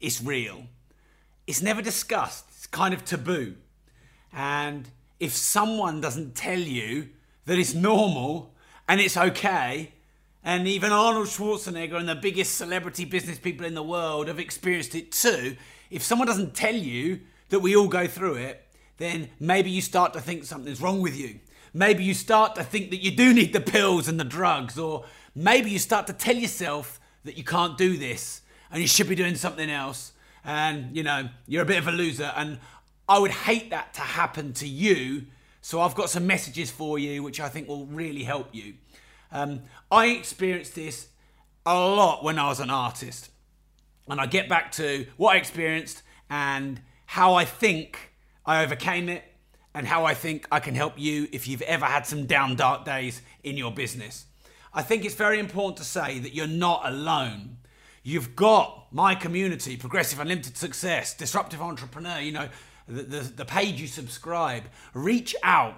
is real. It's never discussed, it's kind of taboo. And if someone doesn't tell you that it's normal and it's okay, and even Arnold Schwarzenegger and the biggest celebrity business people in the world have experienced it too, if someone doesn't tell you that we all go through it, then maybe you start to think something's wrong with you. Maybe you start to think that you do need the pills and the drugs, or maybe you start to tell yourself that you can't do this and you should be doing something else, and you know, you're a bit of a loser. And I would hate that to happen to you. So I've got some messages for you which I think will really help you. Um, I experienced this a lot when I was an artist. And I get back to what I experienced and how I think I overcame it and how I think I can help you if you've ever had some down dark days in your business. I think it's very important to say that you're not alone. You've got my community, Progressive Unlimited Success, Disruptive Entrepreneur, you know, the, the, the page you subscribe. Reach out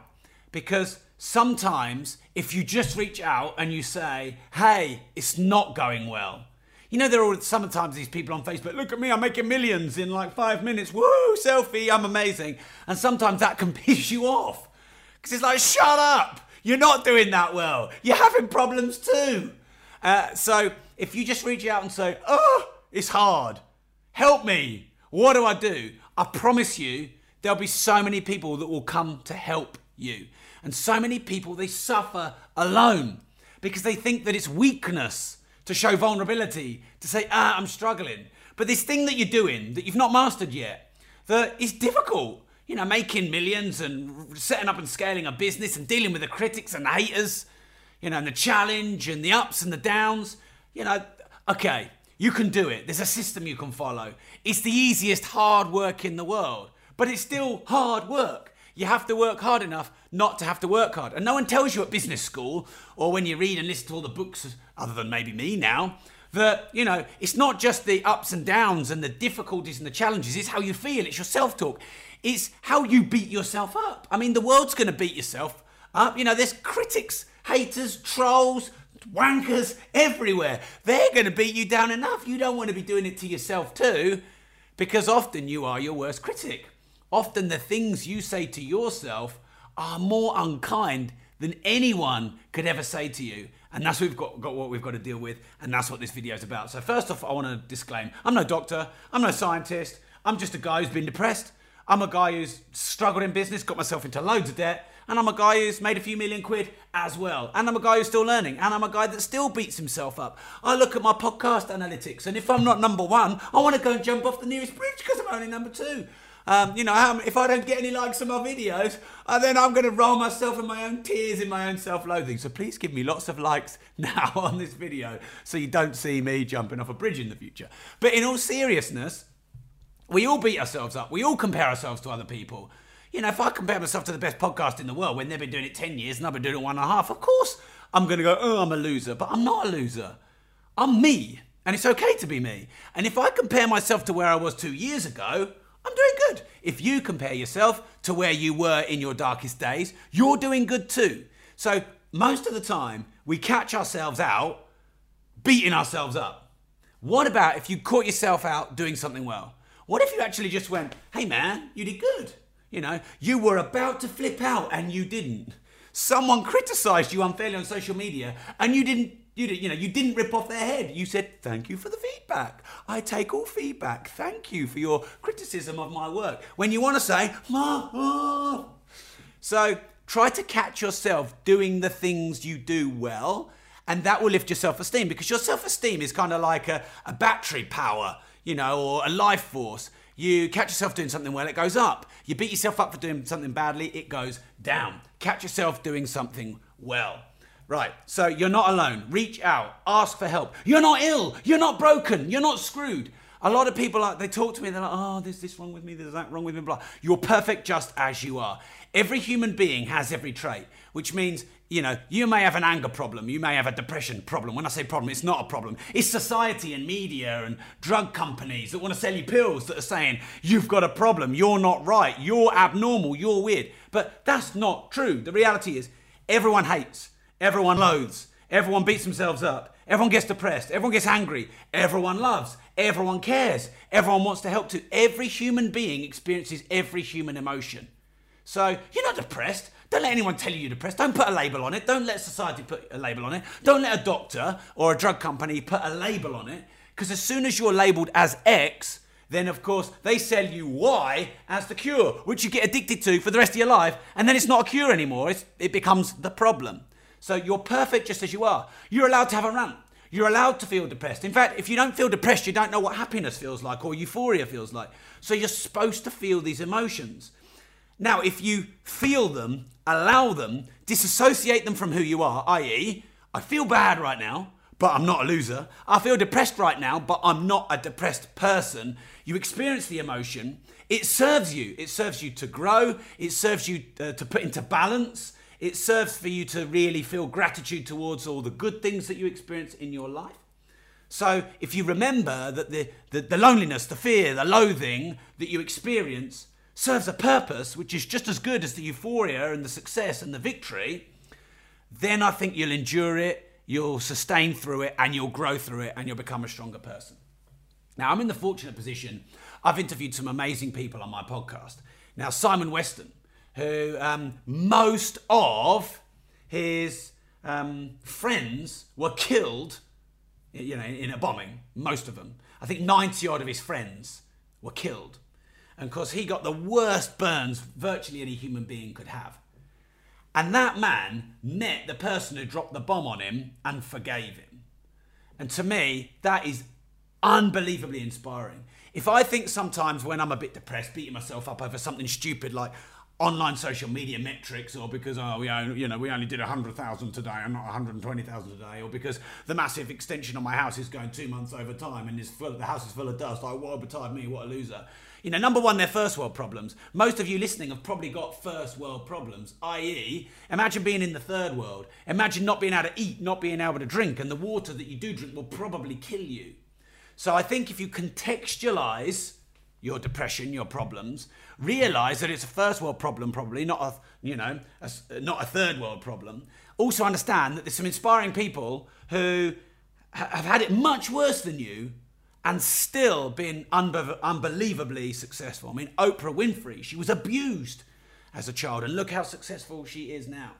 because sometimes if you just reach out and you say, hey, it's not going well. You know, there are sometimes these people on Facebook, look at me, I'm making millions in like five minutes. Woo, selfie, I'm amazing. And sometimes that can piss you off. Because it's like, shut up, you're not doing that well. You're having problems too. Uh, so if you just reach out and say, oh, it's hard, help me, what do I do? I promise you, there'll be so many people that will come to help you. And so many people, they suffer alone because they think that it's weakness to show vulnerability, to say, ah, I'm struggling. But this thing that you're doing that you've not mastered yet, that is difficult, you know, making millions and setting up and scaling a business and dealing with the critics and the haters, you know, and the challenge and the ups and the downs, you know, okay, you can do it. There's a system you can follow. It's the easiest hard work in the world, but it's still hard work. You have to work hard enough not to have to work hard. And no one tells you at business school or when you read and listen to all the books, other than maybe me now, that, you know, it's not just the ups and downs and the difficulties and the challenges, it's how you feel, it's your self talk, it's how you beat yourself up. I mean, the world's going to beat yourself up. You know, there's critics, haters, trolls, wankers everywhere. They're going to beat you down enough. You don't want to be doing it to yourself too, because often you are your worst critic. Often the things you say to yourself are more unkind than anyone could ever say to you. And that's what we've got, got what we've got to deal with, and that's what this video is about. So first off, I want to disclaim: I'm no doctor, I'm no scientist, I'm just a guy who's been depressed. I'm a guy who's struggled in business, got myself into loads of debt, and I'm a guy who's made a few million quid as well. And I'm a guy who's still learning. And I'm a guy that still beats himself up. I look at my podcast analytics, and if I'm not number one, I want to go and jump off the nearest bridge because I'm only number two. Um, you know, if I don't get any likes on my videos, uh, then I'm going to roll myself in my own tears, in my own self-loathing. So please give me lots of likes now on this video so you don't see me jumping off a bridge in the future. But in all seriousness, we all beat ourselves up. We all compare ourselves to other people. You know, if I compare myself to the best podcast in the world when they've been doing it 10 years and I've been doing it one and a half, of course I'm going to go, oh, I'm a loser. But I'm not a loser. I'm me. And it's okay to be me. And if I compare myself to where I was two years ago, I'm doing good. If you compare yourself to where you were in your darkest days, you're doing good too. So most of the time, we catch ourselves out beating ourselves up. What about if you caught yourself out doing something well? What if you actually just went, hey man, you did good? You know, you were about to flip out and you didn't. Someone criticized you unfairly on social media and you didn't you did, you know, you didn't rip off their head. You said, "Thank you for the feedback. I take all feedback. Thank you for your criticism of my work." When you want to say, "Ma," ah. so try to catch yourself doing the things you do well, and that will lift your self-esteem because your self-esteem is kind of like a, a battery power, you know, or a life force. You catch yourself doing something well, it goes up. You beat yourself up for doing something badly, it goes down. Catch yourself doing something well. Right, so you're not alone. Reach out, ask for help. You're not ill, you're not broken, you're not screwed. A lot of people like they talk to me, they're like, oh, there's this wrong with me, there's that wrong with me, blah. You're perfect just as you are. Every human being has every trait, which means, you know, you may have an anger problem, you may have a depression problem. When I say problem, it's not a problem. It's society and media and drug companies that want to sell you pills that are saying, you've got a problem, you're not right, you're abnormal, you're weird. But that's not true. The reality is, everyone hates, everyone loathes, everyone beats themselves up, everyone gets depressed, everyone gets angry, everyone loves, everyone cares, everyone wants to help too. Every human being experiences every human emotion. So you're not depressed. Don't let anyone tell you you're depressed. Don't put a label on it. Don't let society put a label on it. Don't let a doctor or a drug company put a label on it. Because as soon as you're labeled as X, then of course they sell you Y as the cure, which you get addicted to for the rest of your life, and then it's not a cure anymore. It's, it becomes the problem. So you're perfect just as you are. You're allowed to have a rant. You're allowed to feel depressed. In fact, if you don't feel depressed, you don't know what happiness feels like or euphoria feels like. So you're supposed to feel these emotions. Now, if you feel them, allow them, disassociate them from who you are, i.e., I feel bad right now, but I'm not a loser. I feel depressed right now, but I'm not a depressed person. You experience the emotion. It serves you. It serves you to grow. It serves you uh, to put into balance. It serves for you to really feel gratitude towards all the good things that you experience in your life. So if you remember that the, the, the loneliness, the fear, the loathing that you experience serves a purpose which is just as good as the euphoria and the success and the victory, then I think you'll endure it, you'll sustain through it, and you'll grow through it, and you'll become a stronger person. Now, I'm in the fortunate position, I've interviewed some amazing people on my podcast. Now, Simon Weston, who um, most of his um, friends were killed, you know, in a bombing. Most of them. I think 90 odd of his friends were killed. And of course, he got the worst burns virtually any human being could have. And that man met the person who dropped the bomb on him and forgave him. And to me, that is unbelievably inspiring. If I think sometimes when I'm a bit depressed, beating myself up over something stupid like, online social media metrics or because oh we only, you know we only did 100,000 today and not 120,000 today or because the massive extension on my house is going 2 months over time and is full the house is full of dust like what a me what a loser you know number 1 they're first world problems most of you listening have probably got first world problems i.e. imagine being in the third world imagine not being able to eat not being able to drink and the water that you do drink will probably kill you so i think if you contextualize your depression, your problems, realize that it's a first world problem, probably not a you know a, not a third world problem. Also understand that there's some inspiring people who have had it much worse than you and still been unbe- unbelievably successful. I mean, Oprah Winfrey, she was abused as a child, and look how successful she is now.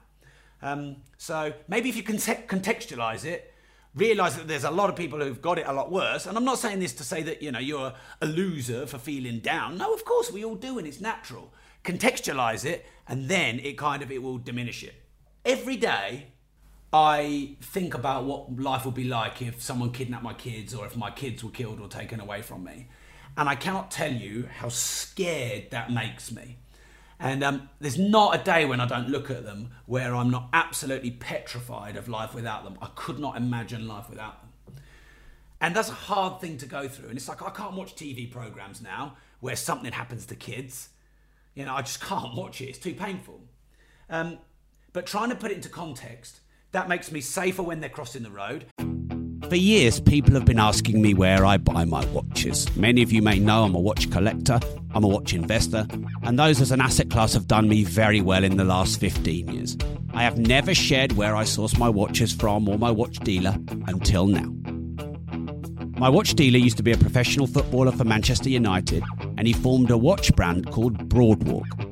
Um, so maybe if you can contextualize it, realize that there's a lot of people who've got it a lot worse. And I'm not saying this to say that, you know, you're a loser for feeling down. No, of course we all do, and it's natural. Contextualize it, and then it kind of it will diminish it. Every day I think about what life would be like if someone kidnapped my kids or if my kids were killed or taken away from me. And I cannot tell you how scared that makes me. And um, there's not a day when I don't look at them where I'm not absolutely petrified of life without them. I could not imagine life without them. And that's a hard thing to go through. And it's like, I can't watch TV programs now where something happens to kids. You know, I just can't watch it. It's too painful. Um, but trying to put it into context, that makes me safer when they're crossing the road. For years, people have been asking me where I buy my watches. Many of you may know I'm a watch collector, I'm a watch investor, and those as an asset class have done me very well in the last 15 years. I have never shared where I source my watches from or my watch dealer until now. My watch dealer used to be a professional footballer for Manchester United, and he formed a watch brand called Broadwalk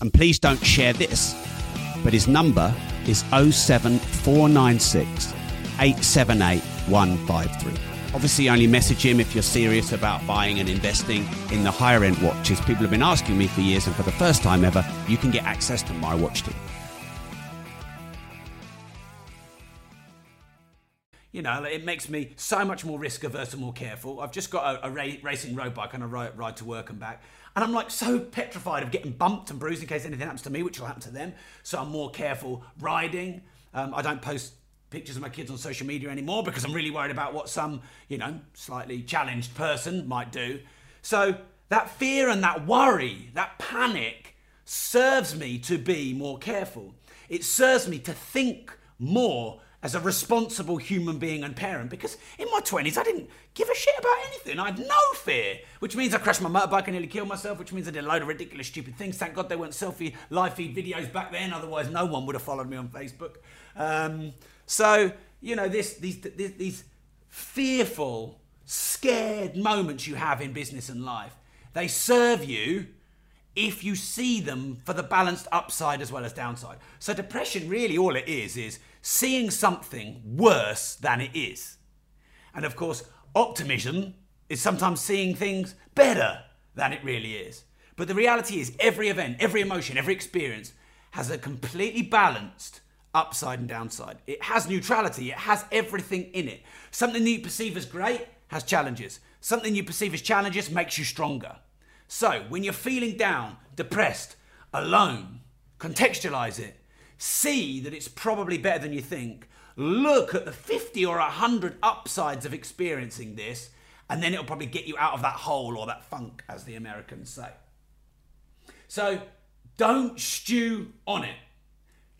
And please don't share this, but his number is 07496 878 153. Obviously, only message him if you're serious about buying and investing in the higher end watches. People have been asking me for years, and for the first time ever, you can get access to my watch team. You know, it makes me so much more risk averse and more careful. I've just got a, a ra- racing road bike and I ride, ride to work and back. And I'm like so petrified of getting bumped and bruised in case anything happens to me, which will happen to them. So I'm more careful riding. Um, I don't post pictures of my kids on social media anymore because I'm really worried about what some, you know, slightly challenged person might do. So that fear and that worry, that panic serves me to be more careful. It serves me to think more as a responsible human being and parent because in my 20s I didn't give a shit about anything. I had no fear, which means I crashed my motorbike and nearly killed myself, which means I did a load of ridiculous, stupid things. Thank God they weren't selfie live feed videos back then, otherwise, no one would have followed me on Facebook. Um, so, you know, this, these, these, these fearful, scared moments you have in business and life, they serve you if you see them for the balanced upside as well as downside. So, depression really all it is is seeing something worse than it is. And of course, optimism is sometimes seeing things better than it really is. But the reality is, every event, every emotion, every experience has a completely balanced upside and downside. It has neutrality, it has everything in it. Something that you perceive as great has challenges. Something you perceive as challenges makes you stronger. So, when you're feeling down, depressed, alone, contextualize it see that it's probably better than you think, look at the 50 or 100 upsides of experiencing this, and then it'll probably get you out of that hole or that funk, as the Americans say. So don't stew on it.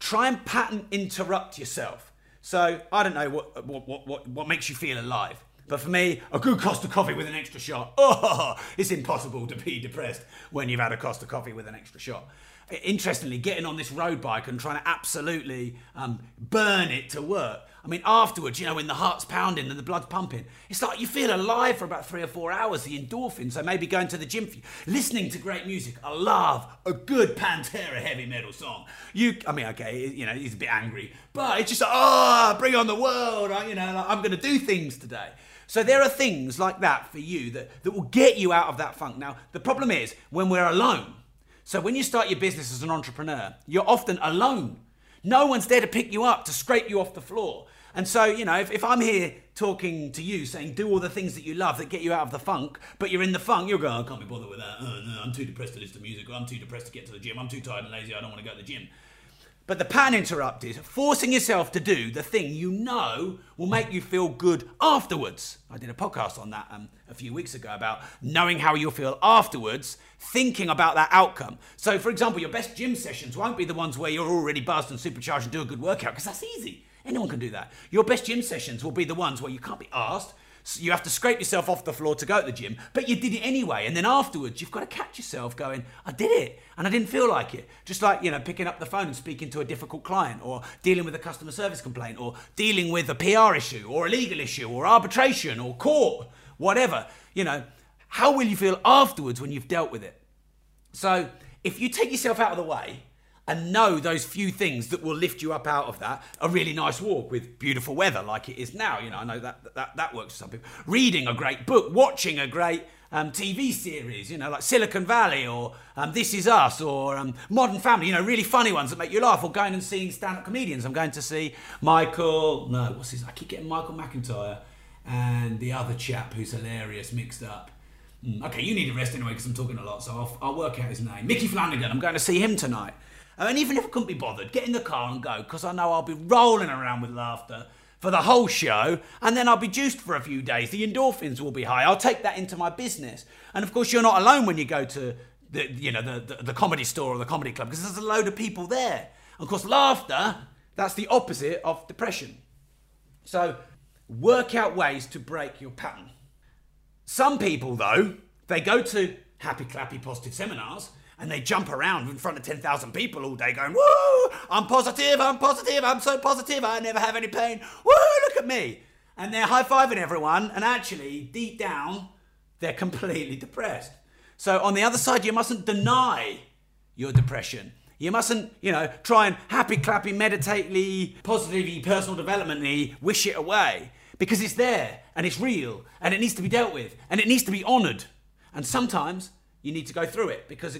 Try and pattern interrupt yourself. So I don't know what, what, what, what, makes you feel alive. But for me, a good Costa coffee with an extra shot. Oh, it's impossible to be depressed when you've had a Costa coffee with an extra shot interestingly, getting on this road bike and trying to absolutely um, burn it to work. I mean, afterwards, you know, when the heart's pounding and the blood's pumping, it's like you feel alive for about three or four hours, the endorphins. So maybe going to the gym for you, listening to great music. I love a good Pantera heavy metal song. You, I mean, okay, you know, he's a bit angry, but it's just, oh, bring on the world. You know, like, I'm going to do things today. So there are things like that for you that, that will get you out of that funk. Now, the problem is when we're alone, so when you start your business as an entrepreneur, you're often alone. No one's there to pick you up, to scrape you off the floor. And so, you know, if, if I'm here talking to you saying do all the things that you love that get you out of the funk, but you're in the funk, you'll go, oh, I can't be bothered with that. Oh, no, I'm too depressed to listen to music, or I'm too depressed to get to the gym, I'm too tired and lazy, I don't want to go to the gym. But the pattern interrupt is forcing yourself to do the thing you know will make you feel good afterwards. I did a podcast on that um, a few weeks ago about knowing how you'll feel afterwards, thinking about that outcome. So, for example, your best gym sessions won't be the ones where you're already buzzed and supercharged and do a good workout, because that's easy. Anyone can do that. Your best gym sessions will be the ones where you can't be asked, you have to scrape yourself off the floor to go to the gym, but you did it anyway. And then afterwards, you've got to catch yourself going, I did it, and I didn't feel like it. Just like, you know, picking up the phone and speaking to a difficult client, or dealing with a customer service complaint, or dealing with a PR issue, or a legal issue, or arbitration, or court, whatever. You know, how will you feel afterwards when you've dealt with it? So, if you take yourself out of the way and know those few things that will lift you up out of that. A really nice walk with beautiful weather like it is now. You know, I know that that, that works for some people. Reading a great book, watching a great um, TV series, you know, like Silicon Valley or um, This Is Us or um, Modern Family, you know, really funny ones that make you laugh, or going and seeing stand up comedians. I'm going to see Michael, no, what's his, I keep getting Michael McIntyre and the other chap who's hilarious mixed up. Mm, okay, you need a rest anyway because I'm talking a lot, so I'll, I'll work out his name. Micky Flanagan, I'm going to see him tonight. And even if I couldn't be bothered, get in the car and go, because I know I'll be rolling around with laughter for the whole show, and then I'll be juiced for a few days. The endorphins will be high. I'll take that into my business. And of course, you're not alone when you go to the, you know, the, the, the comedy store or the comedy club, because there's a load of people there. Of course, laughter, that's the opposite of depression. So work out ways to break your pattern. Some people, though, they go to happy, clappy, positive seminars and they jump around in front of 10,000 people all day going, Woo, I'm positive, I'm positive, I'm so positive, I never have any pain. Woo, look at me. And they're high fiving everyone, and actually, deep down, they're completely depressed. So, on the other side, you mustn't deny your depression. You mustn't, you know, try and happy, clappy, meditately, positively, personal developmently wish it away because it's there and it's real and it needs to be dealt with and it needs to be honoured. And sometimes you need to go through it because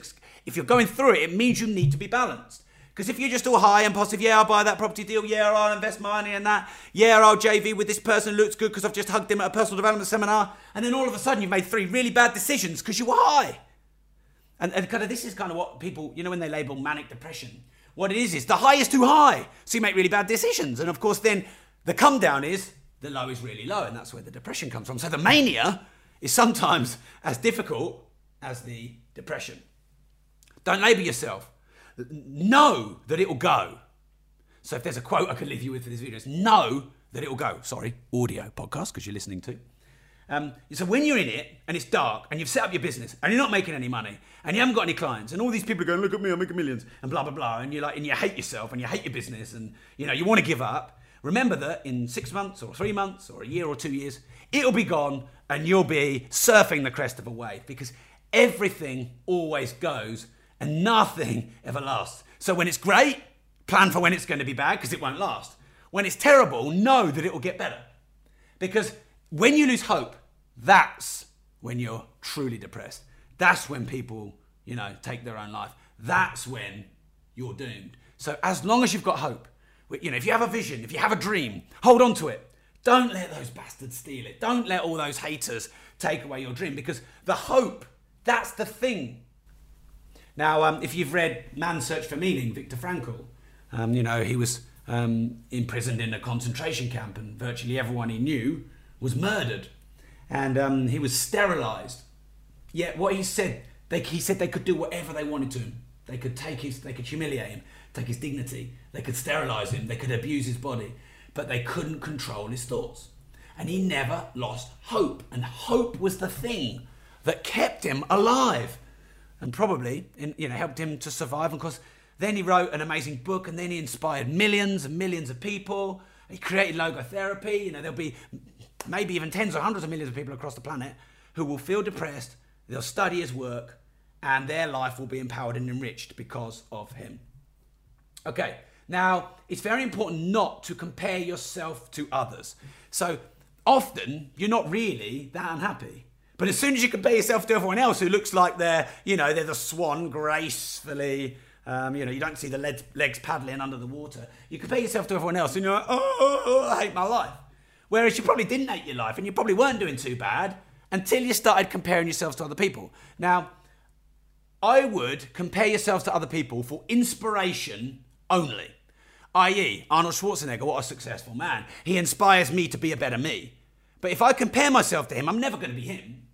if you're going through it, it means you need to be balanced. Because if you're just all high and positive, yeah, I'll buy that property deal, yeah, I'll invest money in that, yeah, I'll JV with this person, looks good because I've just hugged him at a personal development seminar, and then all of a sudden you've made three really bad decisions because you were high. And, and kind of this is kind of what people, you know, when they label manic depression, what it is is the high is too high, so you make really bad decisions. And of course, then the come down is the low is really low, and that's where the depression comes from. So the mania is sometimes as difficult as the depression. Don't label yourself know that it will go. So if there's a quote I can leave you with for this video, it's know that it will go. Sorry, audio podcast because you're listening to. Um, so when you're in it and it's dark and you've set up your business and you're not making any money and you haven't got any clients and all these people are going, look at me, I'm making millions and blah blah blah, and you're like, and you hate yourself and you hate your business and you know you want to give up. Remember that in six months or three months or a year or two years, it'll be gone and you'll be surfing the crest of a wave because everything always goes and nothing ever lasts. So when it's great, plan for when it's going to be bad because it won't last. When it's terrible, know that it will get better. Because when you lose hope, that's when you're truly depressed. That's when people, you know, take their own life. That's when you're doomed. So as long as you've got hope, you know, if you have a vision, if you have a dream, hold on to it. Don't let those bastards steal it. Don't let all those haters take away your dream because the hope, that's the thing now, um, if you've read Man's Search for Meaning, Viktor Frankl, um, you know, he was um, imprisoned in a concentration camp and virtually everyone he knew was murdered. And um, he was sterilized. Yet what he said, they, he said they could do whatever they wanted to him. They could take his, they could humiliate him, take his dignity, they could sterilize him, they could abuse his body, but they couldn't control his thoughts. And he never lost hope. And hope was the thing that kept him alive and probably you know helped him to survive. And of course, then he wrote an amazing book, and then he inspired millions and millions of people. He created logotherapy. You know, there'll be maybe even tens or hundreds of millions of people across the planet who will feel depressed. They'll study his work, and their life will be empowered and enriched because of him. Okay, now it's very important not to compare yourself to others. So often you're not really that unhappy. But as soon as you compare yourself to everyone else who looks like they're, you know, they're the swan gracefully, um, you know, you don't see the legs, legs paddling under the water. You compare yourself to everyone else and you're like, oh, I hate my life. Whereas you probably didn't hate your life and you probably weren't doing too bad until you started comparing yourselves to other people. Now, I would compare yourselves to other people for inspiration only. I.e., Arnold Schwarzenegger, what a successful man. He inspires me to be a better me. But if I compare myself to him, I'm never going to be him.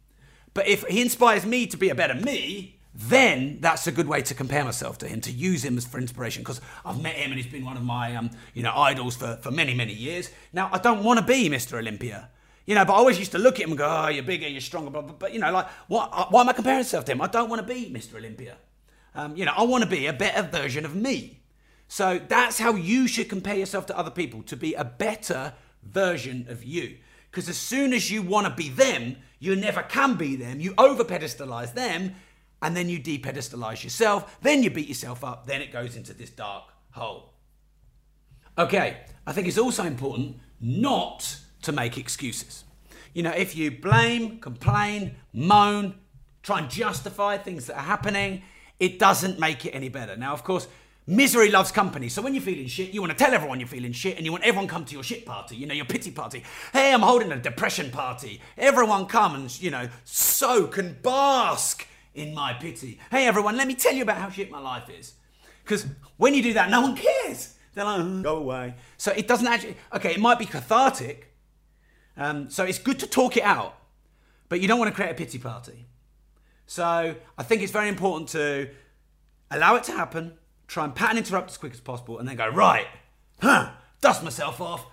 But if he inspires me to be a better me, then that's a good way to compare myself to him, to use him as for inspiration, because I've met him and he's been one of my um, you know, idols for, for many, many years. Now, I don't want to be Mr. Olympia. You know, but I always used to look at him and go, oh, you're bigger, you're stronger, blah, blah. But, you know, like, what, uh, why am I comparing myself to him? I don't want to be Mr. Olympia. Um, you know, I want to be a better version of me. So that's how you should compare yourself to other people, to be a better version of you. Because as soon as you want to be them, you never can be them. You over pedestalize them, and then you de pedestalize yourself. Then you beat yourself up. Then it goes into this dark hole. Okay, I think it's also important not to make excuses. You know, if you blame, complain, moan, try and justify things that are happening, it doesn't make it any better. Now, of course, Misery loves company. So when you're feeling shit, you want to tell everyone you're feeling shit and you want everyone come to your shit party, you know, your pity party. Hey, I'm holding a depression party. Everyone come and, you know, soak and bask in my pity. Hey, everyone, let me tell you about how shit my life is. Because when you do that, no one cares. They're like, go away. So it doesn't actually, okay, it might be cathartic. Um, so it's good to talk it out, but you don't want to create a pity party. So I think it's very important to allow it to happen try and pattern interrupt as quick as possible, and then go, right, huh, dust myself off.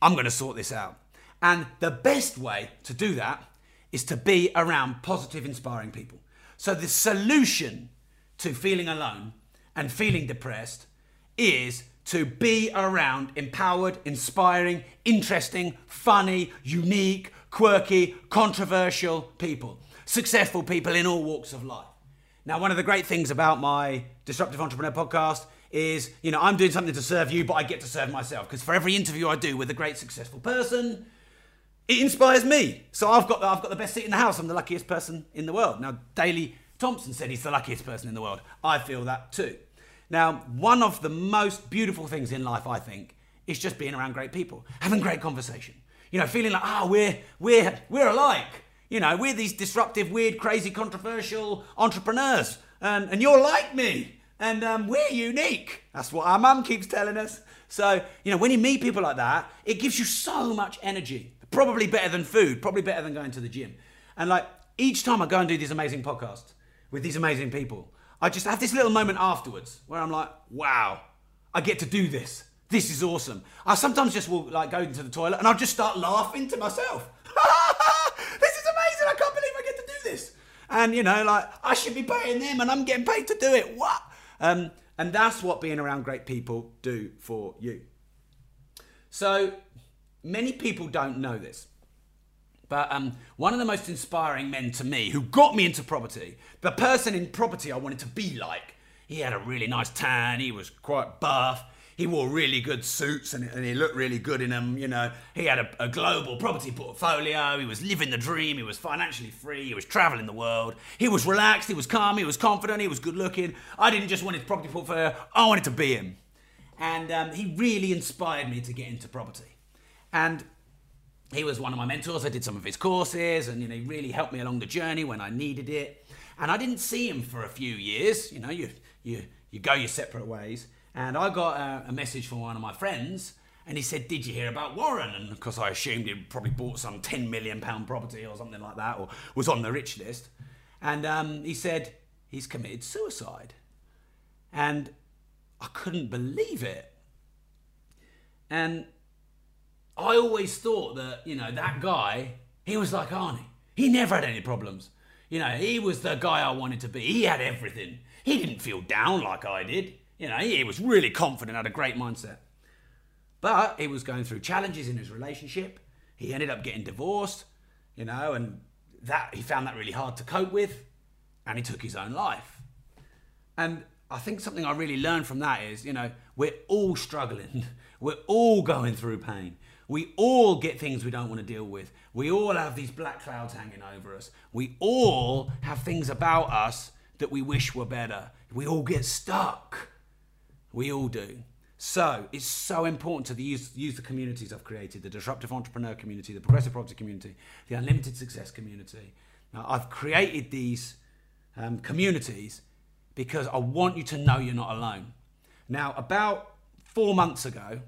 I'm going to sort this out. And the best way to do that is to be around positive, inspiring people. So the solution to feeling alone and feeling depressed is to be around empowered, inspiring, interesting, funny, unique, quirky, controversial people, successful people in all walks of life. Now, one of the great things about my Disruptive Entrepreneur podcast is, you know, I'm doing something to serve you, but I get to serve myself. Because for every interview I do with a great successful person, it inspires me. So I've got I've got the best seat in the house. I'm the luckiest person in the world. Now, Daley Thompson said he's the luckiest person in the world. I feel that too. Now, one of the most beautiful things in life, I think, is just being around great people, having great conversation. You know, feeling like, ah, oh, we're we're we're alike. You know, we're these disruptive, weird, crazy, controversial entrepreneurs, and and you're like me, and um, we're unique. That's what our mum keeps telling us. So, you know, when you meet people like that, it gives you so much energy. Probably better than food, probably better than going to the gym. And like each time I go and do these amazing podcasts with these amazing people, I just have this little moment afterwards where I'm like, wow, I get to do this. This is awesome. I sometimes just will like go into the toilet and I'll just start laughing to myself. this. I can't believe I get to do this. And you know, like I should be paying them and I'm getting paid to do it. What? Um, and that's what being around great people do for you. So many people don't know this. But um, one of the most inspiring men to me who got me into property, the person in property I wanted to be like, he had a really nice tan, he was quite buff, he wore really good suits and, and he looked really good in them, you know. He had a, a, global property portfolio, he was living the dream, he was financially free, he was traveling the world, he was relaxed, he was calm, he was confident, he was good looking. I didn't just want his property portfolio, I wanted to be him. And um, he really inspired me to get into property. And he was one of my mentors. I did some of his courses, and you know, he really helped me along the journey when I needed it. And I didn't see him for a few years. You know, you you you go your separate ways. And I got a, a message from one of my friends, and he said, "Did you hear about Warren?" And of course, I assumed he'd probably bought some ten million pound property or something like that, or was on the rich list. And um, he said he's committed suicide, and I couldn't believe it. And I always thought that, you know, that guy, he was like Arnie. He never had any problems. You know, he was the guy I wanted to be. He had everything. He didn't feel down like I did. You know, he was really confident, had a great mindset. But he was going through challenges in his relationship. He ended up getting divorced, you know, and that he found that really hard to cope with, and he took his own life. And I think something I really learned from that is, you know, we're all struggling. We're all going through pain. We all get things we don't want to deal with. We all have these black clouds hanging over us. We all have things about us that we wish were better. We all get stuck. We all do. So it's so important to the, use, use the communities I've created the disruptive entrepreneur community, the progressive property community, the unlimited success community. Now, I've created these um, communities because I want you to know you're not alone. Now, about four months ago,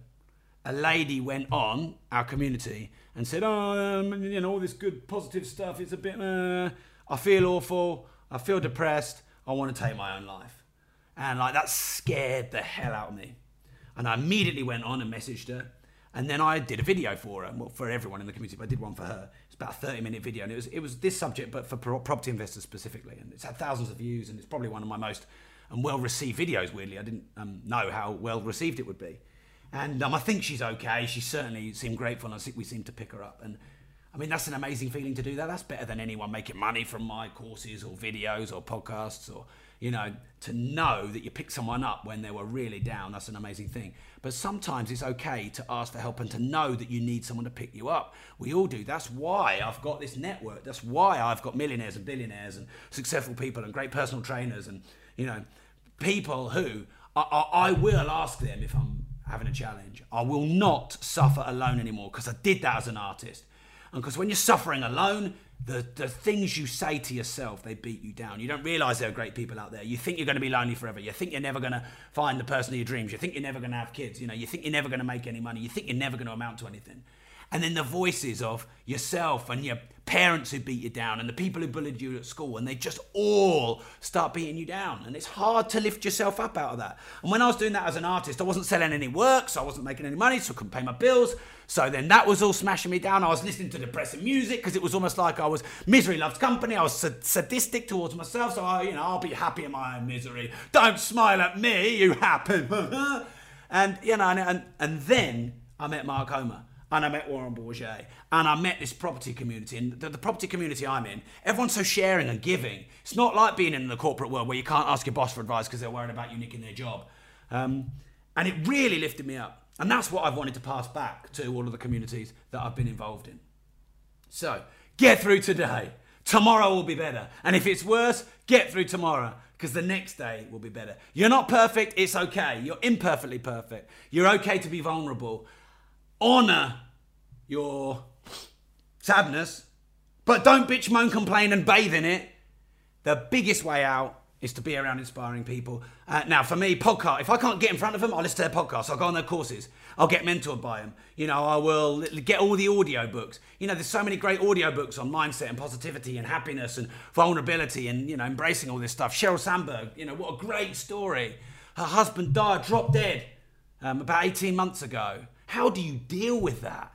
a lady went on our community and said, "Oh, um, you know, all this good positive stuff. It's a bit. Uh, I feel awful. I feel depressed. I want to take my own life." And like that scared the hell out of me. And I immediately went on and messaged her. And then I did a video for her, well, for everyone in the community, but I did one for her. It's about a 30 minute video, and it was it was this subject, but for property investors specifically. And it's had thousands of views, and it's probably one of my most and um, well received videos. Weirdly, I didn't um, know how well received it would be. And um, I think she's okay. She certainly seemed grateful, and I think we seemed to pick her up. And I mean, that's an amazing feeling to do that. That's better than anyone making money from my courses or videos or podcasts or, you know, to know that you pick someone up when they were really down. That's an amazing thing. But sometimes it's okay to ask for help and to know that you need someone to pick you up. We all do. That's why I've got this network. That's why I've got millionaires and billionaires and successful people and great personal trainers and, you know, people who I, I, I will ask them if I'm having a challenge. I will not suffer alone anymore because I did that as an artist. And because when you're suffering alone, the, the things you say to yourself, they beat you down. You don't realize there are great people out there. You think you're going to be lonely forever. You think you're never going to find the person of your dreams. You think you're never going to have kids. You know, you think you're never going to make any money. You think you're never going to amount to anything. And then the voices of yourself and your parents who beat you down and the people who bullied you at school and they just all start beating you down. And it's hard to lift yourself up out of that. And when i was doing that as an artist i wasn't selling any work so i wasn't making any money so i couldn't pay my bills. So then that was all smashing me down. I was listening to depressing music because it was almost like i was misery loves company. I was sadistic towards myself. So i you know i'll be happy in my own misery. Don't smile at me you happy and you know and, and, and then i met mark homer and I met Warren Bourget, and I met this property community. And the, the, property community I'm in, everyone's so sharing and giving. It's not like being in the corporate world where you can't ask your boss for advice because they're worried about you nicking their job. Um, and it really lifted me up. And that's what I've wanted to pass back to all of the communities that I've been involved in. So, get through today. Tomorrow will be better. And if it's worse, get through tomorrow because the next day will be better. You're not perfect, it's okay. You're imperfectly perfect. You're okay to be vulnerable. Honor your sadness, but don't bitch, moan, complain, and bathe in it. The biggest way out is to be around inspiring people. Uh, now, for me, podcast, if I can't get in front of them, I'll listen to their podcasts. I'll go on their courses. I'll get mentored by them. You know, I will get all the audio books. You know, there's so many great audio books on mindset and positivity and happiness and vulnerability and, you know, embracing all this stuff. Sheryl Sandberg, you know, what a great story. Her husband died, dropped dead um, about 18 months ago. How do you deal with that?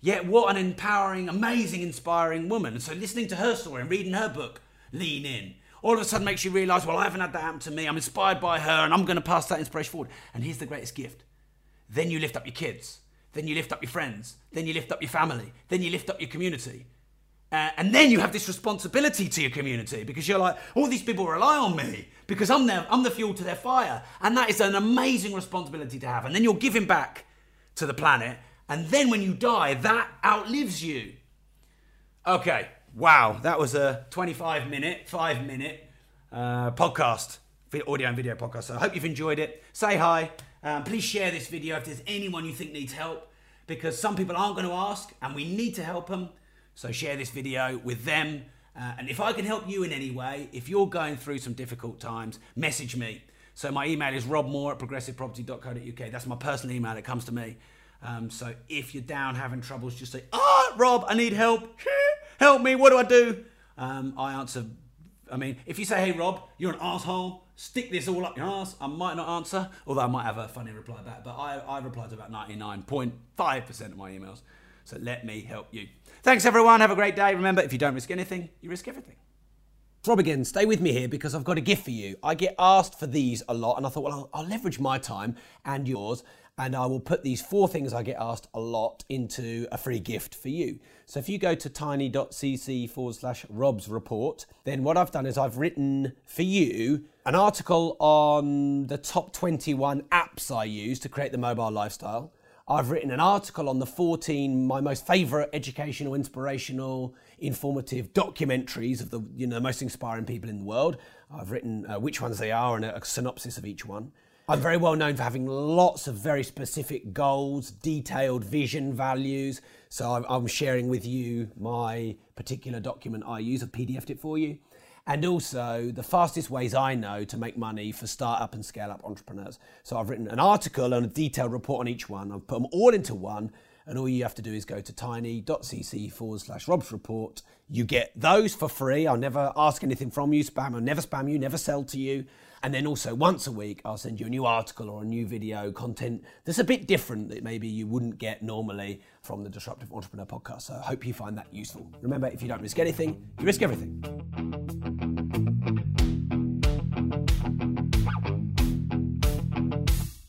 Yet, what an empowering, amazing, inspiring woman. So, listening to her story and reading her book, Lean In, all of a sudden makes you realize, well, I haven't had that happen to me. I'm inspired by her and I'm going to pass that inspiration forward. And here's the greatest gift. Then you lift up your kids. Then you lift up your friends. Then you lift up your family. Then you lift up your community. Uh, and then you have this responsibility to your community because you're like, all these people rely on me because I'm, their, I'm the fuel to their fire. And that is an amazing responsibility to have. And then you're giving back to the planet. And then when you die, that outlives you. Okay, Wow, that was a 25 minute, five minute uh, podcast, audio and video podcast. So I hope you've enjoyed it. Say hi. Um, please share this video if there's anyone you think needs help because some people aren't going to ask and we need to help them. So share this video with them. Uh, and if I can help you in any way, if you're going through some difficult times, message me. So my email is robmoore at progressiveproperty.co.uk. That's my personal email that comes to me. Um, so if you're down having troubles, just say, ah, Rob, I need help. Help me, what do I do? Um, I answer, I mean, if you say, hey Rob, you're an asshole, stick this all up your ass, I might not answer, although I might have a funny reply back, but I, I reply to about 99.5% of my emails. So let me help you. Thanks everyone, have a great day. Remember, if you don't risk anything, you risk everything. Rob again, stay with me here because I've got a gift for you. I get asked for these a lot, and I thought, well, I'll, I'll leverage my time and yours and I will put these four things I get asked a lot into a free gift for you. So if you go to tiny.cc forward slash Rob's report, then what I've done is I've written for you an article on the top 21 apps I use to create the mobile lifestyle. I've written an article on the 14 my most favorite educational, inspirational, informative documentaries of the you know the most inspiring people in the world. I've written uh, which ones they are and a, a synopsis of each one. I'm very well known for having lots of very specific goals, detailed vision, values. So I'm, I'm sharing with you my particular document I use. I've PDFed it for you. And also the fastest ways I know to make money for startup and scale up entrepreneurs. So I've written an article and a detailed report on each one. I've put them all into one. And all you have to do is go to tiny.cc forward slash Rob's report. You get those for free. I'll never ask anything from you, spam. I'll never spam you, never sell to you. And then also once a week, I'll send you a new article or a new video content that's a bit different that maybe you wouldn't get normally from the Disruptive Entrepreneur podcast. So I hope you find that useful. Remember, if you don't risk anything, you risk everything.